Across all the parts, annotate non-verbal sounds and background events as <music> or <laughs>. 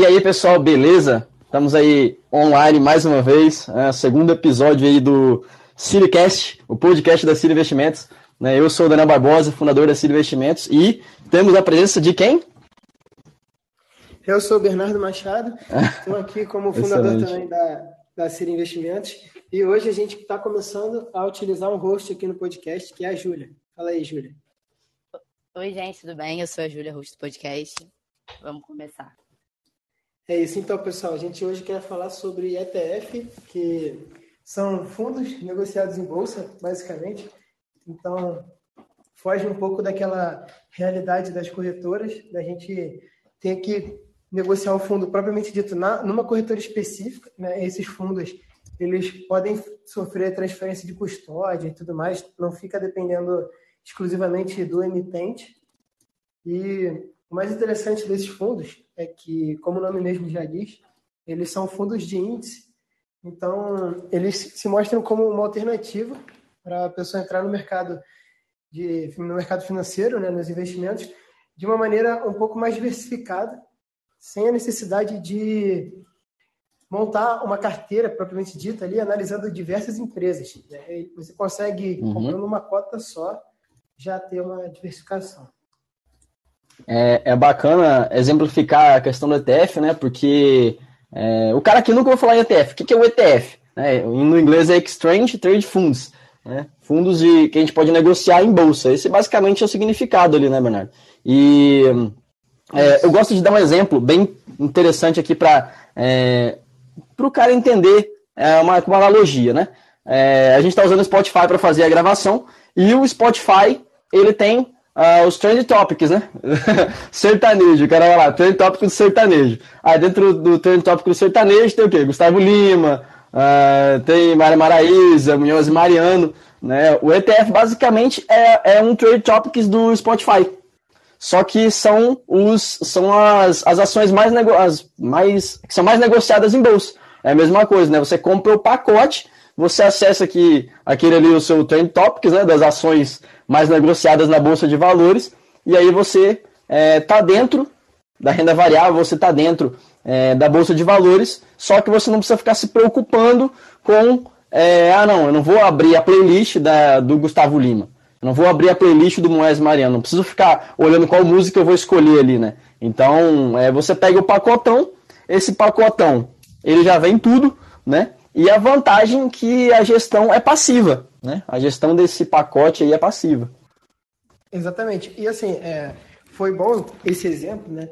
E aí, pessoal, beleza? Estamos aí online mais uma vez, é, segundo episódio aí do CityCast, o podcast da City Investimentos. Né? Eu sou o Daniel Barbosa, fundador da City Investimentos, e temos a presença de quem? Eu sou o Bernardo Machado, <laughs> estou aqui como fundador também da, da City Investimentos, e hoje a gente está começando a utilizar um host aqui no podcast, que é a Júlia. Fala aí, Júlia. Oi, gente, tudo bem? Eu sou a Júlia, host do podcast. Vamos começar. É isso então, pessoal. A gente hoje quer falar sobre ETF, que são fundos negociados em bolsa, basicamente. Então, foge um pouco daquela realidade das corretoras, da gente ter que negociar o fundo propriamente dito na, numa corretora específica. Né? Esses fundos eles podem sofrer transferência de custódia e tudo mais, não fica dependendo exclusivamente do emitente. E o mais interessante desses fundos é que, como o nome mesmo já diz, eles são fundos de índice, então eles se mostram como uma alternativa para a pessoa entrar no mercado de, no mercado financeiro, né, nos investimentos, de uma maneira um pouco mais diversificada, sem a necessidade de montar uma carteira propriamente dita ali, analisando diversas empresas. Né? Você consegue, uhum. comprando uma cota só, já ter uma diversificação. É, é bacana exemplificar a questão do ETF, né? Porque é, o cara aqui nunca vai falar em ETF. O que, que é o ETF? É, no inglês é Exchange Trade Funds. Né? Fundos de, que a gente pode negociar em bolsa. Esse basicamente é o significado ali, né, Bernardo? E é, eu gosto de dar um exemplo bem interessante aqui para é, o cara entender é, uma, uma analogia, né? É, a gente está usando o Spotify para fazer a gravação e o Spotify ele tem Uh, os trend topics, né? <laughs> sertanejo, o cara vai lá, trend topics do sertanejo. Aí dentro do trend topic do sertanejo tem o quê? Gustavo Lima, uh, tem Maria Maraíza, Munhoz e Mariano, né? O ETF basicamente é, é um trend topics do Spotify. Só que são os são as, as ações mais, nego, as mais que são mais negociadas em bolsa. É a mesma coisa, né? Você compra o pacote, você acessa aqui aquele ali o seu trend topics, né, das ações mais negociadas na bolsa de valores, e aí você está é, tá dentro da renda variável, você está dentro é, da bolsa de valores, só que você não precisa ficar se preocupando com, é, ah não, eu não vou abrir a playlist da, do Gustavo Lima, eu não vou abrir a playlist do Moés Mariano, não preciso ficar olhando qual música eu vou escolher ali, né? Então, é, você pega o pacotão, esse pacotão, ele já vem tudo, né? E a vantagem que a gestão é passiva. Né? A gestão desse pacote aí é passiva. Exatamente. E assim, é, foi bom esse exemplo, né?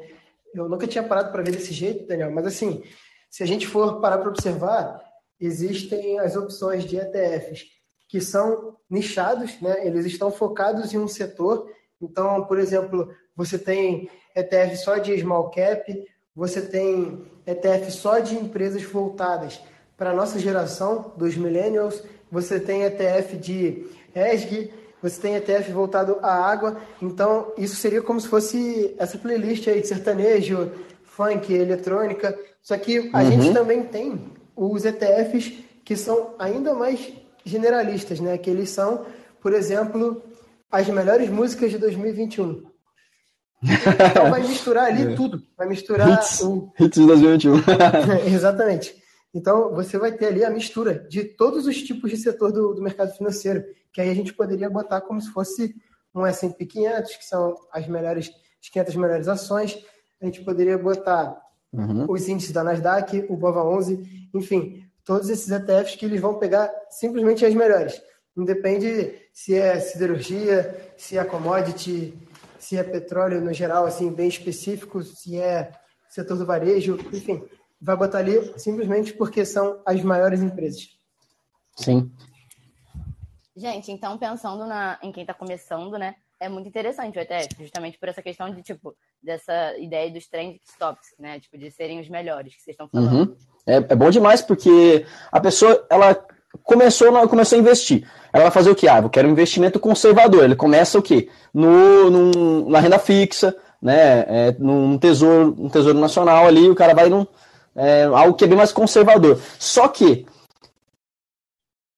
Eu nunca tinha parado para ver desse jeito, Daniel, mas assim, se a gente for parar para observar, existem as opções de ETFs que são nichados, né? Eles estão focados em um setor. Então, por exemplo, você tem ETF só de small cap, você tem ETF só de empresas voltadas para a nossa geração dos millennials, você tem ETF de ESG, você tem ETF voltado à água, então isso seria como se fosse essa playlist aí de sertanejo, funk, eletrônica, só que a uhum. gente também tem os ETFs que são ainda mais generalistas, né? Que eles são, por exemplo, as melhores músicas de 2021. Então vai misturar ali <laughs> é. tudo. Vai misturar hits, o... hits de 2021. <laughs> Exatamente. Então, você vai ter ali a mistura de todos os tipos de setor do, do mercado financeiro, que aí a gente poderia botar como se fosse um S&P 500, que são as melhores, as 500 melhores ações. A gente poderia botar uhum. os índices da Nasdaq, o BOVA 11, enfim, todos esses ETFs que eles vão pegar simplesmente as melhores. Não depende se é siderurgia, se é commodity, se é petróleo no geral, assim, bem específico, se é setor do varejo, enfim vai botar ali simplesmente porque são as maiores empresas. Sim. Gente, então pensando na, em quem está começando, né? É muito interessante o ETF, justamente por essa questão de, tipo, dessa ideia dos trend stops, né? Tipo, de serem os melhores que vocês estão falando. Uhum. É, é bom demais porque a pessoa, ela começou, começou a investir. Ela vai fazer o quê? Ah, eu quero um investimento conservador. Ele começa o quê? No, no na renda fixa, né? É, num tesouro, um tesouro nacional ali, o cara vai num, é, algo que é bem mais conservador. Só que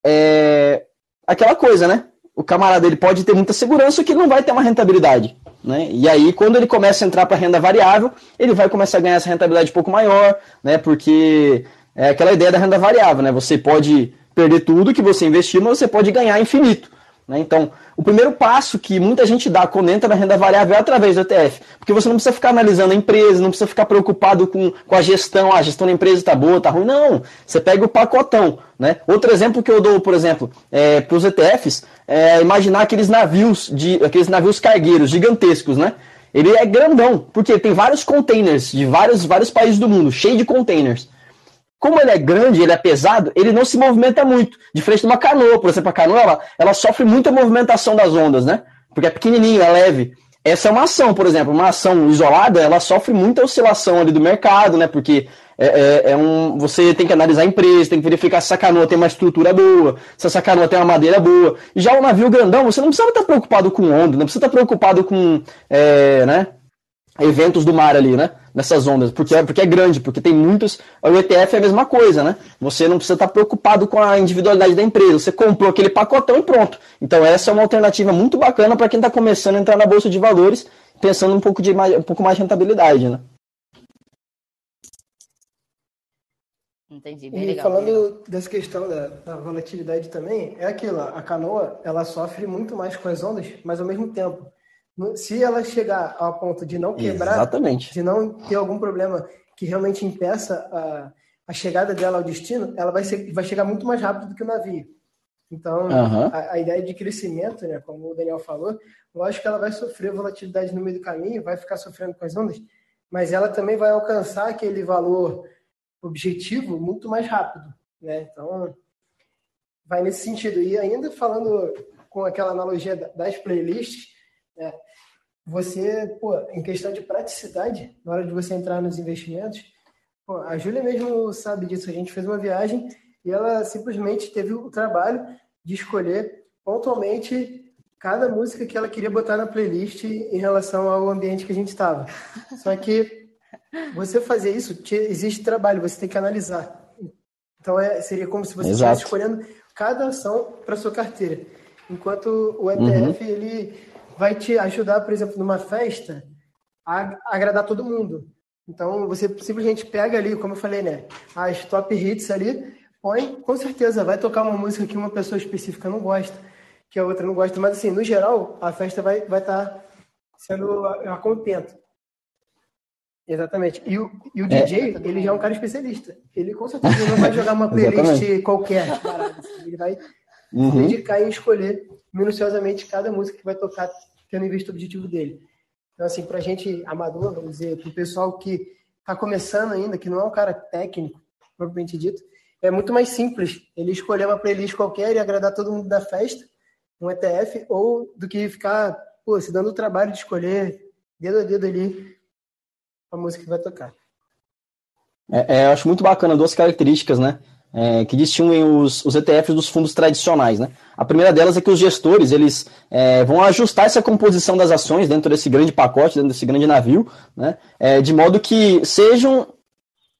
é aquela coisa, né? o camarada ele pode ter muita segurança que não vai ter uma rentabilidade. Né? E aí, quando ele começa a entrar para renda variável, ele vai começar a ganhar essa rentabilidade um pouco maior, né? porque é aquela ideia da renda variável. Né? Você pode perder tudo que você investiu, mas você pode ganhar infinito. Né? Então, o primeiro passo que muita gente dá quando entra na renda variável é através do ETF. Porque você não precisa ficar analisando a empresa, não precisa ficar preocupado com, com a gestão, ah, a gestão da empresa está boa, está ruim. Não, você pega o pacotão. Né? Outro exemplo que eu dou, por exemplo, é, para os ETFs, é imaginar aqueles navios, de, aqueles navios cargueiros gigantescos, né? Ele é grandão, porque tem vários containers de vários, vários países do mundo, cheio de containers como ele é grande, ele é pesado, ele não se movimenta muito. Diferente de uma canoa, por exemplo, a canoa ela, ela sofre muita movimentação das ondas, né? Porque é pequenininho, é leve. Essa é uma ação, por exemplo, uma ação isolada, ela sofre muita oscilação ali do mercado, né? Porque é, é, é, um, você tem que analisar a empresa, tem que verificar se essa canoa tem uma estrutura boa, se essa canoa tem uma madeira boa. E já o navio grandão, você não precisa estar preocupado com onda, não precisa estar preocupado com, é, né? Eventos do mar ali, né? Nessas ondas, porque é, porque é grande, porque tem muitos. O ETF é a mesma coisa, né? Você não precisa estar preocupado com a individualidade da empresa. Você comprou aquele pacotão e pronto. Então, essa é uma alternativa muito bacana para quem está começando a entrar na Bolsa de Valores, pensando um pouco, de mais, um pouco mais de rentabilidade, né? Entendi, bem e legal, falando legal. dessa questão da, da, volatilidade também, é aquilo, a canoa, ela sofre muito mais com as ondas, mas ao mesmo tempo se ela chegar ao ponto de não quebrar, Exatamente. de não ter algum problema que realmente impeça a, a chegada dela ao destino, ela vai, ser, vai chegar muito mais rápido do que o navio. Então, uhum. a, a, ideia de crescimento, né, como o Daniel falou, lógico que ela vai sofrer volatilidade no meio do caminho, vai ficar sofrendo com as ondas, mas ela também vai alcançar aquele valor objetivo muito mais rápido. Né? Então, vai nesse sentido. E ainda falando com aquela analogia das playlists, é. Você, pô, em questão de praticidade, na hora de você entrar nos investimentos, pô, a Júlia mesmo sabe disso. A gente fez uma viagem e ela simplesmente teve o trabalho de escolher pontualmente cada música que ela queria botar na playlist em relação ao ambiente que a gente estava. <laughs> Só que você fazer isso, existe trabalho, você tem que analisar. Então é, seria como se você estivesse escolhendo cada ação para sua carteira. Enquanto o ETF, uhum. ele vai te ajudar, por exemplo, numa festa, a agradar todo mundo. Então, você simplesmente pega ali, como eu falei, né? As top hits ali, põe, com certeza, vai tocar uma música que uma pessoa específica não gosta, que a outra não gosta, mas assim, no geral, a festa vai estar vai tá sendo a, a contento. Exatamente. E o, e o DJ, é. ele já é um cara especialista. Ele com certeza não vai jogar uma <laughs> playlist qualquer. Ele vai uhum. se dedicar em escolher minuciosamente cada música que vai tocar tendo em vista o objetivo dele. Então, assim, para a gente amador, vamos dizer, para o pessoal que está começando ainda, que não é um cara técnico, propriamente dito, é muito mais simples ele escolher uma playlist qualquer e agradar todo mundo da festa, um ETF, ou do que ficar pô, se dando o trabalho de escolher dedo a dedo ali a música que vai tocar. É, é, eu acho muito bacana duas características, né? É, que distinguem os, os, ETFs dos fundos tradicionais. Né? A primeira delas é que os gestores eles é, vão ajustar essa composição das ações dentro desse grande pacote, dentro desse grande navio, né? É, de modo que sejam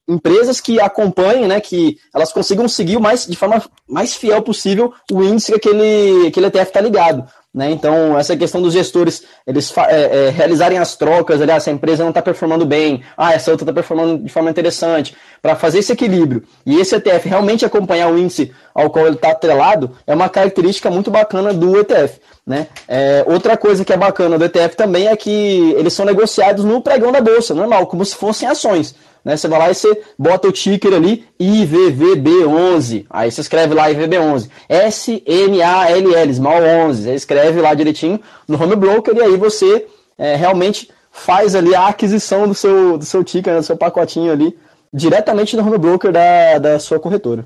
empresas que acompanhem, né, que elas consigam seguir o mais, de forma mais fiel possível o índice que aquele, aquele ETF está ligado. Né? Então, essa questão dos gestores, eles é, é, realizarem as trocas, aliás, essa empresa não está performando bem, ah, essa outra está performando de forma interessante, para fazer esse equilíbrio e esse ETF realmente acompanhar o índice ao qual ele está atrelado, é uma característica muito bacana do ETF. Né? É, outra coisa que é bacana do ETF também é que eles são negociados no pregão da bolsa, normal, como se fossem ações. Né? Você vai lá e você bota o ticker ali, IVVB11. Aí você escreve lá IVB11. S-M-A-L-L, small 11. Você escreve lá direitinho no home broker e aí você é, realmente faz ali a aquisição do seu, do seu ticker, né, do seu pacotinho ali, diretamente no home broker da, da sua corretora.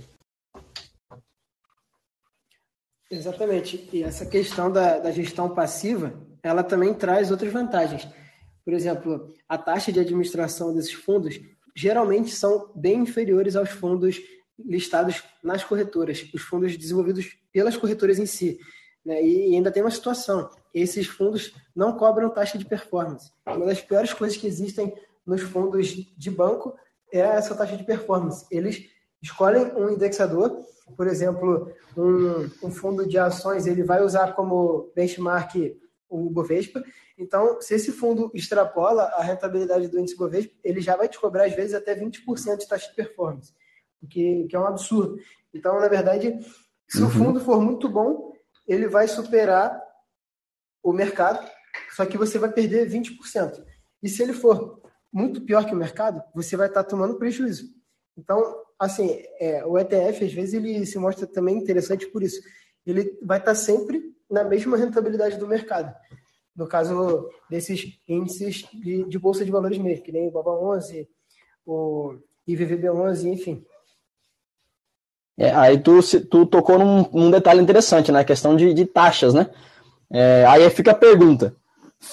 Exatamente. E essa questão da, da gestão passiva, ela também traz outras vantagens. Por exemplo, a taxa de administração desses fundos geralmente são bem inferiores aos fundos listados nas corretoras, os fundos desenvolvidos pelas corretoras em si. Né? E, ainda tem uma situação: esses fundos não cobram taxa de performance. Uma das piores coisas que existem nos fundos de banco é essa taxa de performance. Eles escolhem um indexador, por exemplo, um, um fundo de ações, ele vai usar como benchmark o Bovespa. Então, se esse fundo extrapola a rentabilidade do índice Bovespa, ele já vai te cobrar, às vezes, até 20% de taxa de performance, o que, que é um absurdo. Então, na verdade, se uhum. o fundo for muito bom, ele vai superar o mercado, só que você vai perder 20%. E se ele for muito pior que o mercado, você vai estar tomando prejuízo. Então, assim, é, o ETF, às vezes, ele se mostra também interessante por isso. Ele vai estar sempre na mesma rentabilidade do mercado. No caso desses índices de, de bolsa de valores mesmo, que nem o BABA 11, o IVVB 11, enfim. É, aí tu, tu tocou num, num, detalhe interessante, né? Questão de, de taxas, né? É, aí fica a pergunta.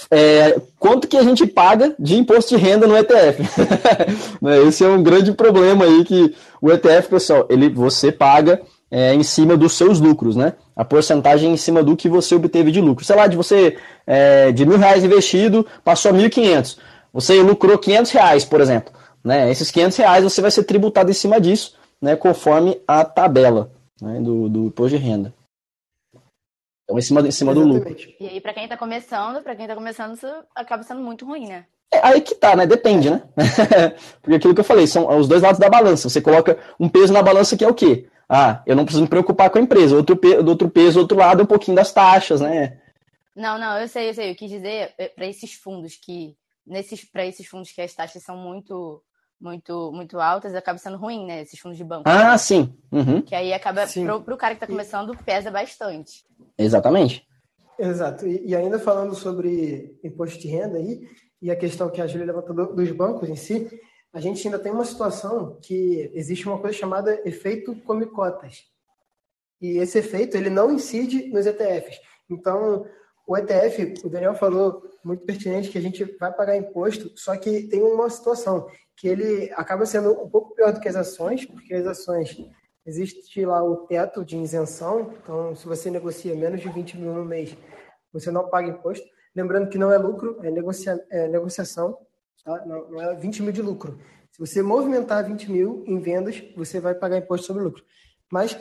É, quanto que a gente paga de imposto de renda no ETF? <laughs> Né, esse é um grande problema aí que o ETF, pessoal, ele, você paga é, em cima dos seus lucros, né? A porcentagem em cima do que você obteve de lucro. Sei lá, de você, é, de mil reais investido, passou a 1.500. Você lucrou 500 reais, por exemplo. Né? Esses 500 reais você vai ser tributado em cima disso, né? conforme a tabela né? do, do imposto de renda. Então, em cima, em cima do lucro. E aí, para quem está começando, para quem está começando, isso acaba sendo muito ruim, né? É, aí que tá, né? Depende, né? <laughs> Porque aquilo que eu falei, são os dois lados da balança. Você coloca um peso na balança que é o quê? Ah, eu não preciso me preocupar com a empresa. Outro, do outro peso, outro lado, um pouquinho das taxas, né? Não, não, eu sei, eu sei. Eu quis dizer é, para esses fundos que. Nesses, para esses fundos que as taxas são muito muito muito altas, acaba sendo ruim, né? Esses fundos de banco. Ah, sim. Uhum. Que aí acaba, para pro cara que está começando, pesa bastante. Exatamente. Exato. E, e, ainda falando sobre imposto de renda aí, e a questão que a Júlia levantou dos bancos em si, a gente ainda tem uma situação que existe uma coisa chamada efeito come-cotas. E esse efeito, ele não incide nos ETFs. Então, o ETF, o Daniel falou muito pertinente que a gente vai pagar imposto, só que tem uma situação que ele acaba sendo um pouco pior do que as ações, porque as ações existe lá o teto de isenção, então se você negocia menos de 20 mil no mês, você não paga imposto. Lembrando que não é lucro, é, negocia, é negociação, tá? não, não é 20 mil de lucro. Se você movimentar 20 mil em vendas, você vai pagar imposto sobre lucro. Mas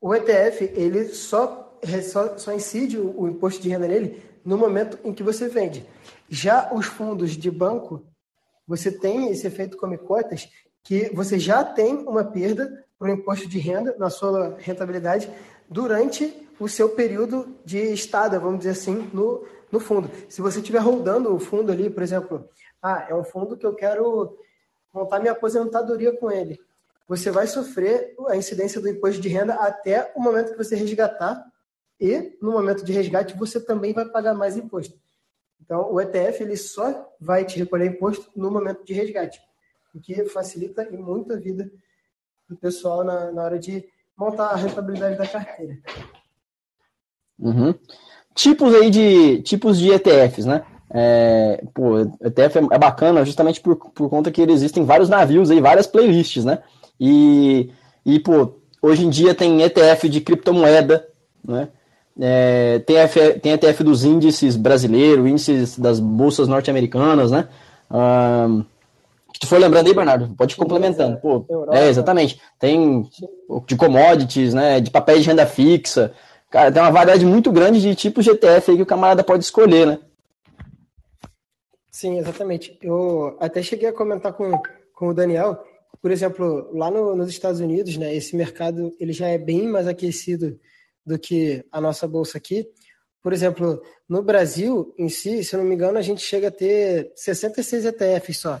o ETF, ele só, só, só incide o, o imposto de renda nele no momento em que você vende. Já os fundos de banco, você tem esse efeito come cotas, que você já tem uma perda para o imposto de renda na sua rentabilidade durante o seu período de estada, vamos dizer assim, no, no fundo. Se você estiver rodando o fundo ali, por exemplo, ah, é um fundo que eu quero montar minha aposentadoria com ele. Você vai sofrer a incidência do imposto de renda até o momento que você resgatar e no momento de resgate você também vai pagar mais imposto. Então, o ETF ele só vai te recolher imposto no momento de resgate, o que facilita e muito a vida do pessoal na, na hora de montar a rentabilidade da carteira. Uhum. Tipos aí de tipos de ETFs, né? É, pô, ETF é, é bacana justamente por, por conta que existem vários navios aí, várias playlists, né? E, e pô, hoje em dia tem ETF de criptomoeda, né? É, tem, F, tem ETF dos índices brasileiros, índices das bolsas norte-americanas, né? Um, que tu for lembrando aí, Bernardo, pode ir complementando. Pô, é, exatamente. Tem de commodities, né? De papéis de renda fixa. Cara, tem uma variedade muito grande de tipos de ETF aí que o camarada pode escolher, né? Sim, exatamente. Eu até cheguei a comentar com, com o Daniel, por exemplo, lá no, nos Estados Unidos, né, esse mercado ele já é bem mais aquecido do que a nossa bolsa aqui. Por exemplo, no Brasil em si, se eu não me engano, a gente chega a ter 66 ETFs só.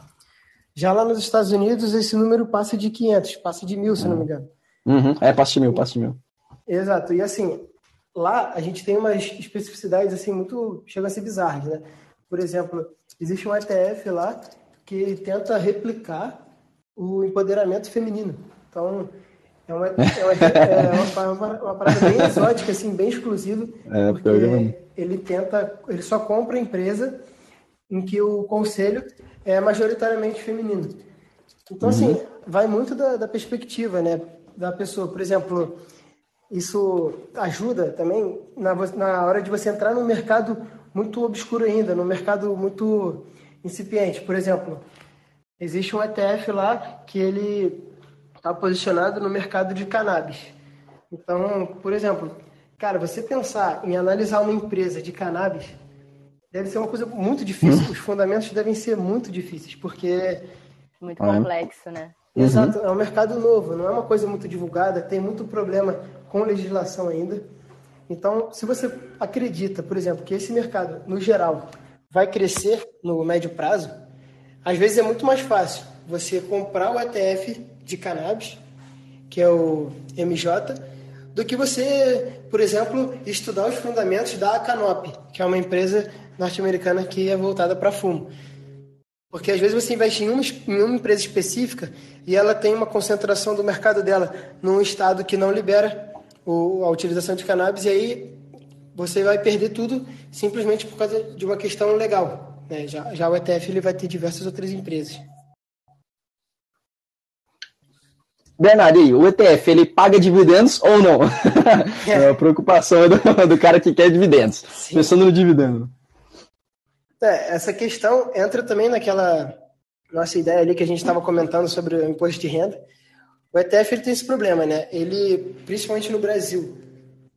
Já lá nos Estados Unidos, esse número passa de 500, passa de mil, se eu não me engano. Uhum. É, passa de mil, passa de mil. Exato. E assim, lá a gente tem umas especificidades assim muito chegam a ser bizarras, né? Por exemplo, existe um ETF lá que tenta replicar o empoderamento feminino. Então, é uma, é uma, é uma, uma parada bem exótica, assim, bem exclusiva, é, porque ele tenta, ele só compra empresa em que o conselho é majoritariamente feminino. Então, assim, uhum. assim, vai muito da, da perspectiva, né, da pessoa. Por exemplo, isso ajuda também na, na hora de você entrar num mercado muito obscuro ainda, num mercado muito incipiente. Por exemplo, existe um ETF lá que ele está posicionado no mercado de cannabis. Então, por exemplo, cara, você pensar em analisar uma empresa de cannabis deve ser uma coisa muito difícil. Hum. Os fundamentos devem ser muito difíceis, porque. Muito complexo, né? Exato, uhum. é um mercado novo, não é uma coisa muito divulgada, tem muito problema com legislação ainda. Então, se você acredita, por exemplo, que esse mercado, no geral, vai crescer no médio prazo, às vezes é muito mais fácil você comprar o ETF de cannabis, que é o MJ, do que você, por exemplo, estudar os fundamentos da Canop, que é uma empresa norte-americana que é voltada para fumo. Porque às vezes você investe em uma, em uma empresa específica e ela tem uma concentração do mercado dela num estado que não libera o, a utilização de cannabis e aí você vai perder tudo simplesmente por causa de uma questão legal. Né? Já, já o ETF ele vai ter diversas outras empresas. Bernardo, o ETF, ele paga dividendos ou não? <laughs> É, a preocupação do, do cara que quer dividendos. Sim. Pensando no dividendo. É, essa questão entra também naquela nossa ideia ali que a gente estava comentando sobre o imposto de renda. O ETF ele tem esse problema, né? Ele, principalmente no Brasil,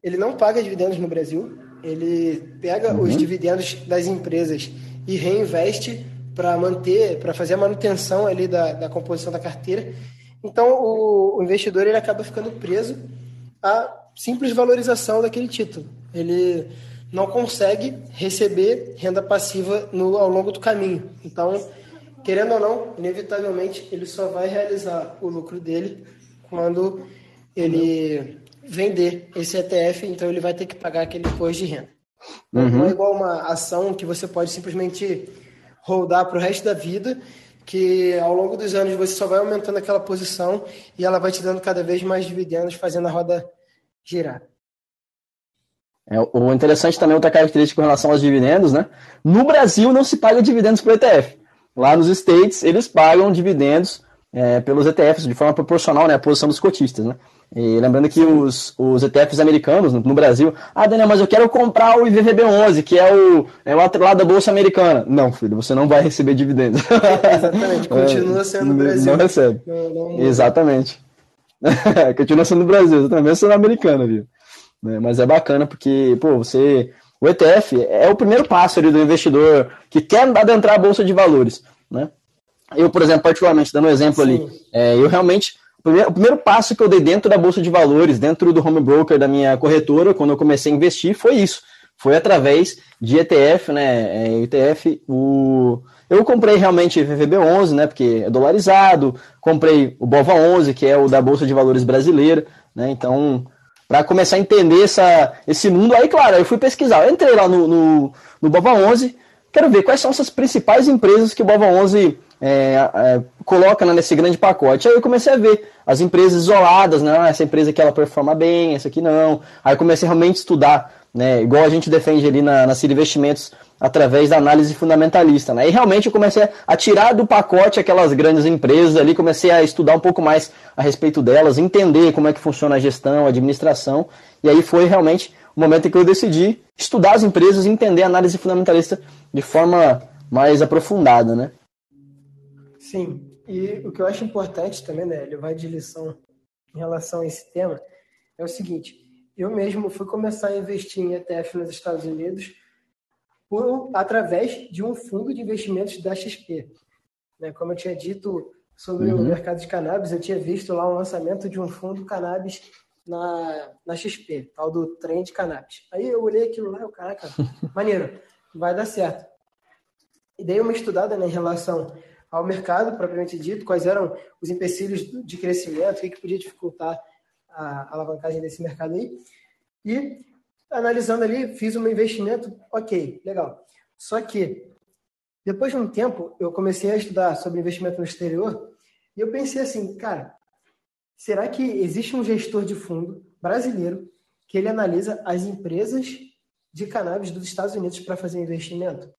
ele não paga dividendos no Brasil. Ele pega uhum. os dividendos das empresas e reinveste para manter, para fazer a manutenção ali da, da composição da carteira então, o, o investidor ele acaba ficando preso à simples valorização daquele título. Ele não consegue receber renda passiva no, ao longo do caminho. Então, querendo ou não, inevitavelmente, ele só vai realizar o lucro dele quando ele vender esse ETF, então ele vai ter que pagar aquele imposto de renda. Uhum. Não é igual uma ação que você pode simplesmente rodar para o resto da vida que ao longo dos anos você só vai aumentando aquela posição e ela vai te dando cada vez mais dividendos, fazendo a roda girar. É, o interessante também, outra característica com relação aos dividendos, né? No Brasil não se paga dividendos para o ETF. Lá nos States, eles pagam dividendos é, pelos ETFs de forma proporcional né, à posição dos cotistas, né? E lembrando que os, os ETFs americanos no, no, Brasil, ah, Daniel, mas eu quero comprar o IVVB11, que é o, é o atrelado da Bolsa Americana. Não, filho, você não vai receber dividendos. <laughs> exatamente, <laughs> continua sendo o Brasil. Não recebe. Não, não, exatamente. <laughs> continua sendo Brasil, exatamente, sendo americana, viu? É, mas é bacana porque, pô, você. O ETF é o primeiro passo ali do investidor que quer adentrar a Bolsa de Valores, né? Eu, por exemplo, particularmente, dando um exemplo Sim. ali, é, eu realmente o primeiro passo que eu dei dentro da bolsa de valores, dentro do home broker da minha corretora, quando eu comecei a investir, foi isso. Foi através de ETF, né? É, ETF, o... eu comprei realmente VVB11, né? Porque é dolarizado. Comprei o Bova 11, que é o da bolsa de valores brasileira, né? Então, para começar a entender essa, esse mundo, aí, claro, eu fui pesquisar. Eu entrei lá no, no, no Bova 11, quero ver quais são essas principais empresas que o Bova 11 é, é, coloca né, nesse grande pacote. Aí eu comecei a ver as empresas isoladas, né? Ah, essa empresa aqui ela performa bem, essa aqui não. Aí eu comecei realmente a estudar, né? Igual a gente defende ali na, na Cira Investimentos, através da análise fundamentalista. Né? E realmente eu comecei a tirar do pacote aquelas grandes empresas ali, comecei a estudar um pouco mais a respeito delas, entender como é que funciona a gestão, a administração. E aí foi realmente o momento em que eu decidi estudar as empresas e entender a análise fundamentalista de forma mais aprofundada, né? Sim, e o que eu acho importante também, né, levar de lição em relação a esse tema, é o seguinte: eu mesmo fui começar a investir em ETF nos Estados Unidos por, através de um fundo de investimentos da XP. Né, como eu tinha dito sobre uhum. o mercado de cannabis, eu tinha visto lá um lançamento de um fundo cannabis na, na XP, tal do trem de cannabis. Aí eu olhei aquilo lá e eu, caraca, <laughs> maneiro, vai dar certo. E dei uma estudada né, em relação ao mercado, propriamente dito, quais eram os empecilhos de crescimento, o que, que podia dificultar a alavancagem desse mercado aí. E, analisando ali, fiz um investimento, ok, legal. Só que, depois de um tempo, eu comecei a estudar sobre investimento no exterior e eu pensei assim, cara, será que existe um gestor de fundo brasileiro que ele analisa as empresas de cannabis dos Estados Unidos para fazer investimento?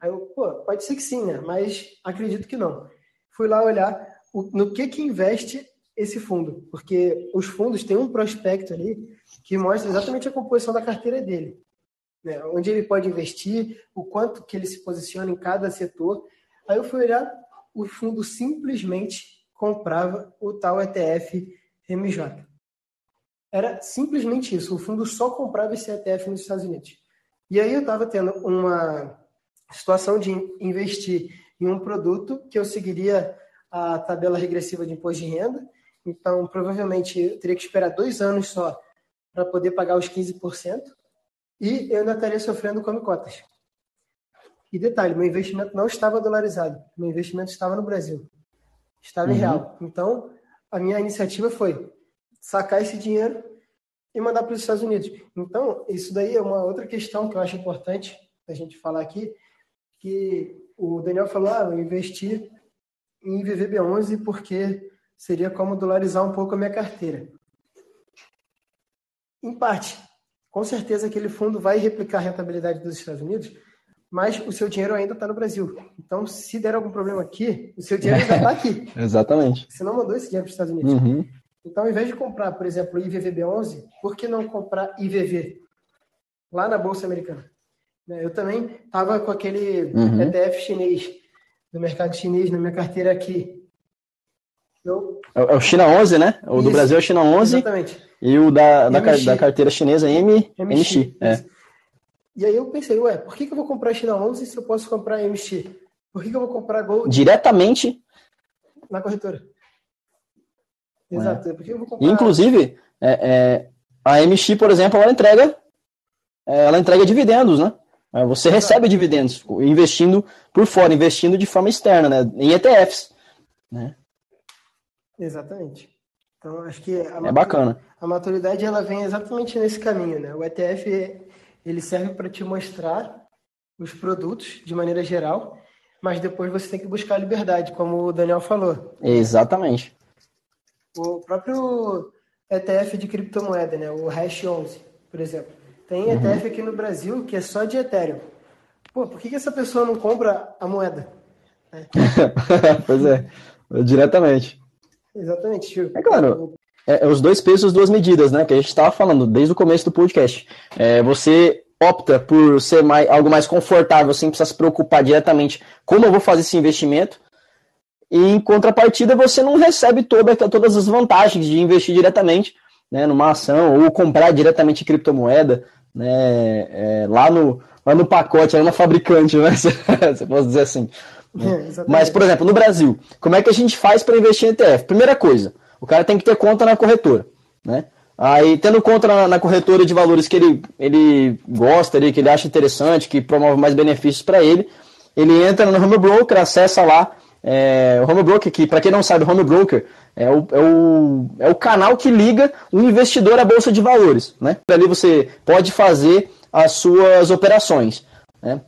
Aí eu, pô, pode ser que sim, né? Mas acredito que não. Fui lá olhar no que que investe esse fundo, porque os fundos têm um prospecto ali que mostra exatamente a composição da carteira dele, né? onde ele pode investir, o quanto que ele se posiciona em cada setor. Aí eu fui olhar, o fundo simplesmente comprava o tal ETF MJ. Era simplesmente isso. O fundo só comprava esse ETF nos Estados Unidos. E aí eu estava tendo uma situação de investir em um produto que eu seguiria a tabela regressiva de imposto de renda. Então, provavelmente, eu teria que esperar dois anos só para poder pagar os 15%. E eu ainda estaria sofrendo come cotas. E detalhe, meu investimento não estava dolarizado. Meu investimento estava no Brasil. Estava uhum. em real. Então, a minha iniciativa foi sacar esse dinheiro e mandar para os Estados Unidos. Então, isso daí é uma outra questão que eu acho importante a gente falar aqui, que o Daniel falou, ah, eu investi em VVB11 porque seria como dolarizar um pouco a minha carteira. Em parte, com certeza aquele fundo vai replicar a rentabilidade dos Estados Unidos, mas o seu dinheiro ainda está no Brasil. Então, se der algum problema aqui, o seu dinheiro ainda está aqui. <laughs> Exatamente. Você não mandou esse dinheiro para os Estados Unidos. Uhum. Então, ao invés de comprar, por exemplo, o IVVB11, por que não comprar IVV lá na Bolsa Americana? Né, eu também estava com aquele uhum. ETF chinês, do mercado chinês, na minha carteira aqui. Eu... É, é o China 11, né? O Isso, do Brasil é o China 11. Exatamente. E o da, da, da carteira chinesa é M, MX. MX é. E aí eu pensei, ué, por que, que eu vou comprar China 11 se eu posso comprar MX? Por que, que eu vou comprar Gold? Diretamente na corretora. Exato. É. Por que eu vou comprar... Inclusive, é, é, a MX, por exemplo, ela entrega, é, ela entrega dividendos, né? É, você Exato. recebe dividendos investindo por fora, investindo de forma externa, né? Em ETFs. Né? Exatamente. Então, acho que a, é bacana. a maturidade ela vem exatamente nesse caminho, né? O ETF ele serve para te mostrar os produtos de maneira geral, mas depois você tem que buscar a liberdade, como o Daniel falou. Exatamente. O próprio ETF de criptomoeda, né? O Hash 11, por exemplo. Tem uhum. ETF aqui no Brasil que é só de Ethereum. Pô, por que, que essa pessoa não compra a moeda? <laughs> É. pois é, diretamente. Exatamente. É claro. É, é, os dois pesos, duas medidas, né? Que a gente estava falando desde o começo do podcast. É, você opta por ser mais, algo mais confortável, sem precisar se preocupar diretamente como eu vou fazer esse investimento. E em contrapartida, você não recebe toda, todas as vantagens de investir diretamente né, numa ação ou comprar diretamente criptomoeda né, é, lá, no, lá no pacote, lá na fabricante, né? <laughs> Você pode dizer assim. Né? <laughs> É, Mas, por exemplo, no Brasil, como é que a gente faz para investir em ETF? Primeira coisa, o cara tem que ter conta na corretora, né? Aí, tendo conta na, na corretora de valores que ele, ele gosta, ele, que ele acha interessante, que promove mais benefícios para ele, ele entra no home broker, acessa lá é, o home broker, que para quem não sabe, o home broker é o, é, o, é o canal que liga o investidor à bolsa de valores, né? Ali você pode fazer as suas operações, né?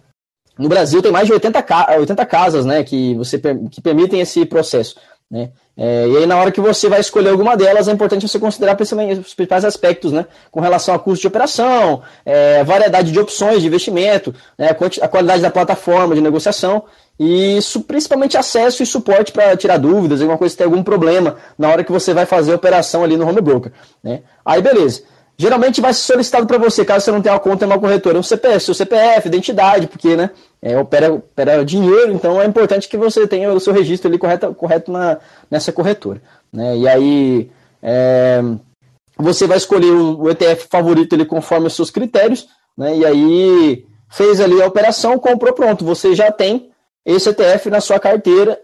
No Brasil tem mais de 80, 80 casas, né, que você que permitem esse processo, né? É, e aí, na hora que você vai escolher alguma delas, é importante você considerar os principais aspectos, né? Com relação a custo de operação, é, variedade de opções de investimento, né, a qualidade da plataforma de negociação, e isso, principalmente acesso e suporte para tirar dúvidas, alguma coisa que tem algum problema na hora que você vai fazer a operação ali no home broker. Né? Aí, beleza. Geralmente vai ser solicitado para você, caso você não tenha uma conta em uma corretora, um CPF, seu CPF, identidade, porque né, é, opera, opera dinheiro, então é importante que você tenha o seu registro ali correto, correto na, nessa corretora. Né? E aí é, você vai escolher o, o, ETF favorito ali conforme os seus critérios, né? e aí fez ali a operação, comprou, pronto, você já tem esse ETF na sua carteira,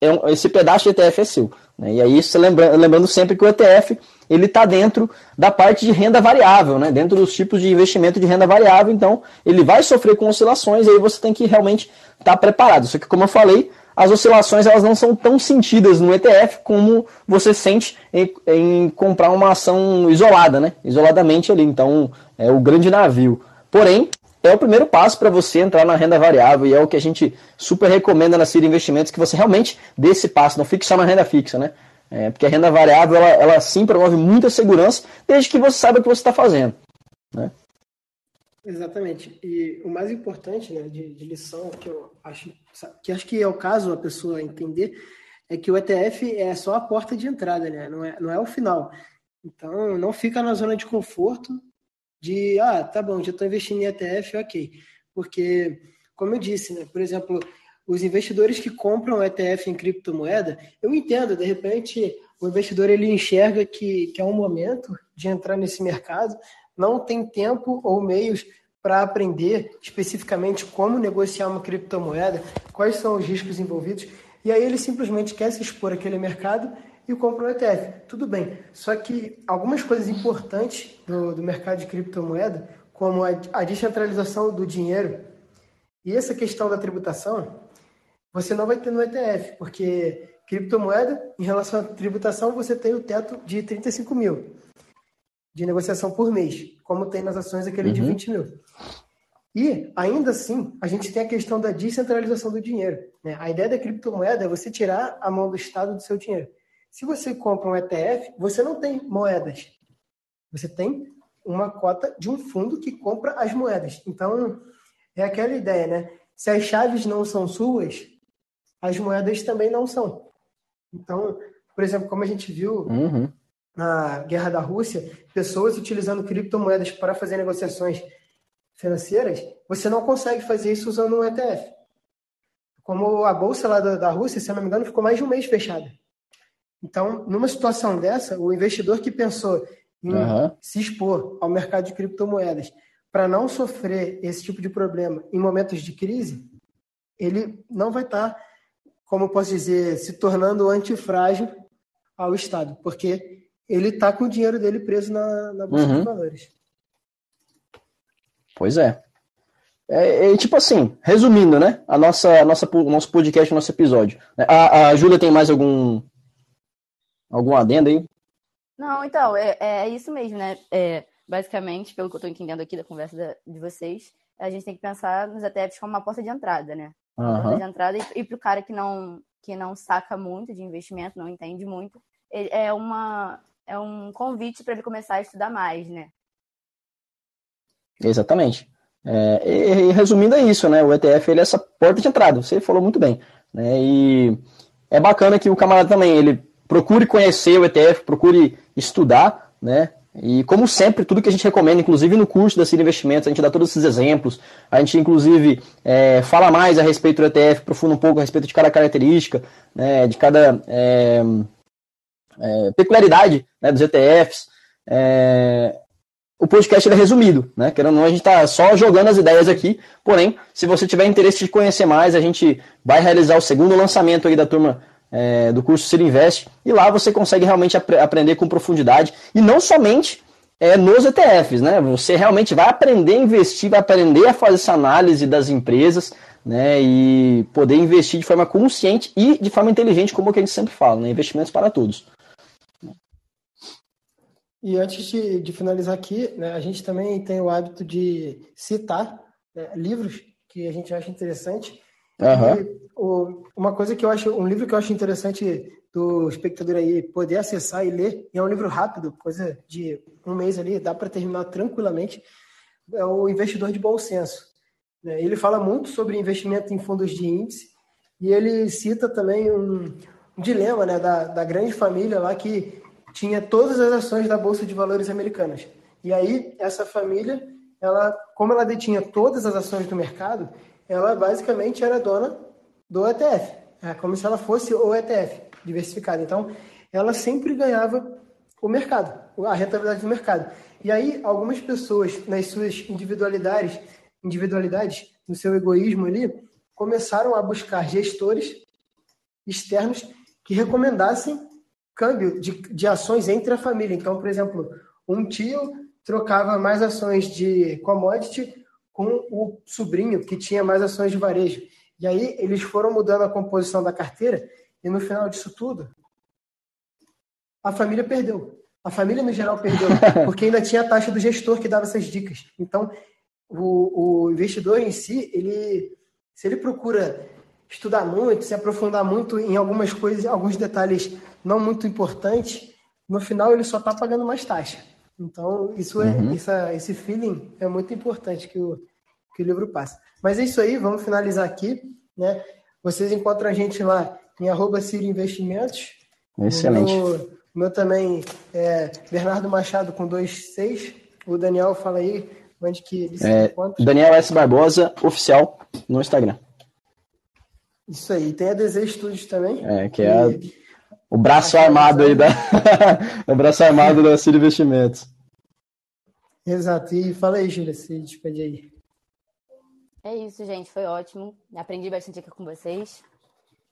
é um, esse pedaço de ETF é seu. Né? E aí, lembra, lembrando sempre que o ETF ele está dentro da parte de renda variável, né? dentro dos tipos de investimento de renda variável, então ele vai sofrer com oscilações e aí você tem que realmente estar tá preparado. Só que, como eu falei, as oscilações elas não são tão sentidas no ETF como você sente em, em comprar uma ação isolada, né? isoladamente ali. Então, é o grande navio. Porém, é o primeiro passo para você entrar na renda variável e é o que a gente super recomenda na Cira Investimentos, que você realmente dê esse passo, não fique só na renda fixa, né? É, porque a renda variável, ela, ela sim promove muita segurança, desde que você saiba o que você está fazendo. Né? Exatamente. E o mais importante né, de, de, lição, que eu acho que acho que é o caso a pessoa entender, é que o ETF é só a porta de entrada, né? não, é, não é o final. Então, não fica na zona de conforto de, ah, tá bom, já estou investindo em ETF, ok. Porque, como eu disse, né, por exemplo, os investidores que compram ETF em criptomoeda, eu entendo, de repente, o investidor ele enxerga que, que é um momento de entrar nesse mercado, não tem tempo ou meios para aprender especificamente como negociar uma criptomoeda, quais são os riscos envolvidos, e aí ele simplesmente quer se expor àquele mercado e compra um ETF. Tudo bem, só que algumas coisas importantes do, do mercado de criptomoeda, como a, a descentralização do dinheiro e essa questão da tributação, você não vai ter no ETF, porque criptomoeda, em relação à tributação, você tem o teto de 35 mil de negociação por mês, como tem nas ações aquele uhum. de 20 mil. E, ainda assim, a gente tem a questão da descentralização do dinheiro. Né? A ideia da criptomoeda é você tirar a mão do Estado do seu dinheiro. Se você compra um ETF, você não tem moedas. Você tem uma cota de um fundo que compra as moedas. Então, é aquela ideia, né? Se as chaves não são suas, as moedas também não são. Então, por exemplo, como a gente viu uhum. na guerra da Rússia, pessoas utilizando criptomoedas para fazer negociações financeiras, você não consegue fazer isso usando um ETF. Como a bolsa lá da, da Rússia, se eu não me engano, ficou mais de um mês fechada. Então, numa situação dessa, o investidor que pensou em uhum. se expor ao mercado de criptomoedas para não sofrer esse tipo de problema em momentos de crise, ele não vai estar tá como posso dizer, se tornando antifrágil ao Estado, porque ele está com o dinheiro dele preso na, na Bolsa uhum. de Valores. Pois é. É, é. Tipo assim, resumindo, né? A nossa, a nossa, o nosso podcast, o nosso episódio. A, a Júlia tem mais algum algum adendo aí? Não, então, é, é isso mesmo, né? É, basicamente, pelo que eu estou entendendo aqui da conversa da, de vocês, a gente tem que pensar nos ETFs como uma porta de entrada, né? uhum. de entrada e, e para o cara que não que não saca muito de investimento, não entende muito, é uma é um convite para ele começar a estudar mais, né? Exatamente. É, e, e, resumindo é isso, né? O ETF ele é essa porta de entrada. Você falou muito bem, né? E é bacana que o camarada também ele procure conhecer o ETF, procure estudar, né? E como sempre, tudo que a gente recomenda, inclusive no curso da Cira Investimentos, a gente dá todos esses exemplos. A gente, inclusive, é, fala mais a respeito do ETF, aprofunda um pouco a respeito de cada característica, né, de cada é, é, peculiaridade né, dos ETFs. É, o podcast é resumido, né? Querendo ou não, a gente está só jogando as ideias aqui. Porém, se você tiver interesse de conhecer mais, a gente vai realizar o segundo lançamento aí da turma é, do curso Ciro Invest, e lá você consegue realmente ap aprender com profundidade, e não somente é, nos ETFs, né? Você realmente vai aprender a investir, vai aprender a fazer essa análise das empresas, né? E poder investir de forma consciente e de forma inteligente, como a gente sempre fala, né? Investimentos para todos. E antes de, de finalizar aqui, né, a gente também tem o hábito de citar né, livros que a gente acha interessante Uhum. O, uma coisa que eu acho, um livro que eu acho interessante do espectador aí poder acessar e ler, e é um livro rápido, coisa de um mês ali, dá para terminar tranquilamente, é o Investidor de Bom Senso. Né? Ele fala muito sobre investimento em fundos de índice e ele cita também um, um dilema né, da, da grande família lá que tinha todas as ações da Bolsa de Valores americanas. E aí, essa família, ela, como ela detinha todas as ações do mercado, ela basicamente era dona do ETF. É como se ela fosse o ETF diversificado. Então, ela sempre ganhava o mercado, a rentabilidade do mercado. E aí, algumas pessoas, nas suas individualidades, individualidades, no seu egoísmo ali, começaram a buscar gestores externos que recomendassem câmbio de, de ações entre a família. Então, por exemplo, um tio trocava mais ações de commodity com o sobrinho que tinha mais ações de varejo. E aí eles foram mudando a composição da carteira e no final disso tudo, a família perdeu. A família no geral perdeu, <laughs> porque ainda tinha a taxa do gestor que dava essas dicas. Então, o, o investidor em si, ele, se ele procura estudar muito, se aprofundar muito em algumas coisas, alguns detalhes não muito importantes, no final ele só está pagando mais taxa. Então, isso é, uhum. isso, esse feeling é muito importante que o, que o livro passa. Mas é isso aí, vamos finalizar aqui. Né? Vocês encontram a gente lá em arroba Ciro Investimentos. Excelente. O meu, meu, também é Bernardo Machado com dois seis. O Daniel fala aí onde que ele se é, encontra. Daniel S. Barbosa, oficial, no Instagram. Isso aí. Tem a Desejo Studios também. É, que é a, o braço armado aí da. <laughs> o braço armado da Ciro Investimentos. Exato. E fala aí, Júlia, se despede aí. É isso, gente. Foi ótimo. Aprendi bastante aqui com vocês.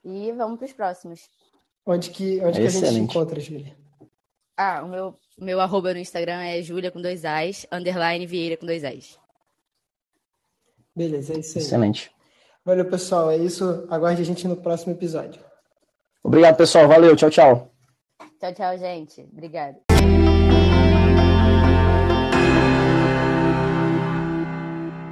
E vamos para os próximos. Onde que, onde é que a gente se encontra, Júlia? Ah, o meu, meu arroba no Instagram é Júlia com dois As, underline Vieira com dois As. Beleza, é isso aí. Excelente. Valeu, pessoal. É isso. Aguarde a gente no próximo episódio. Obrigado, pessoal. Valeu. Tchau, tchau. Tchau, tchau, gente. Obrigado.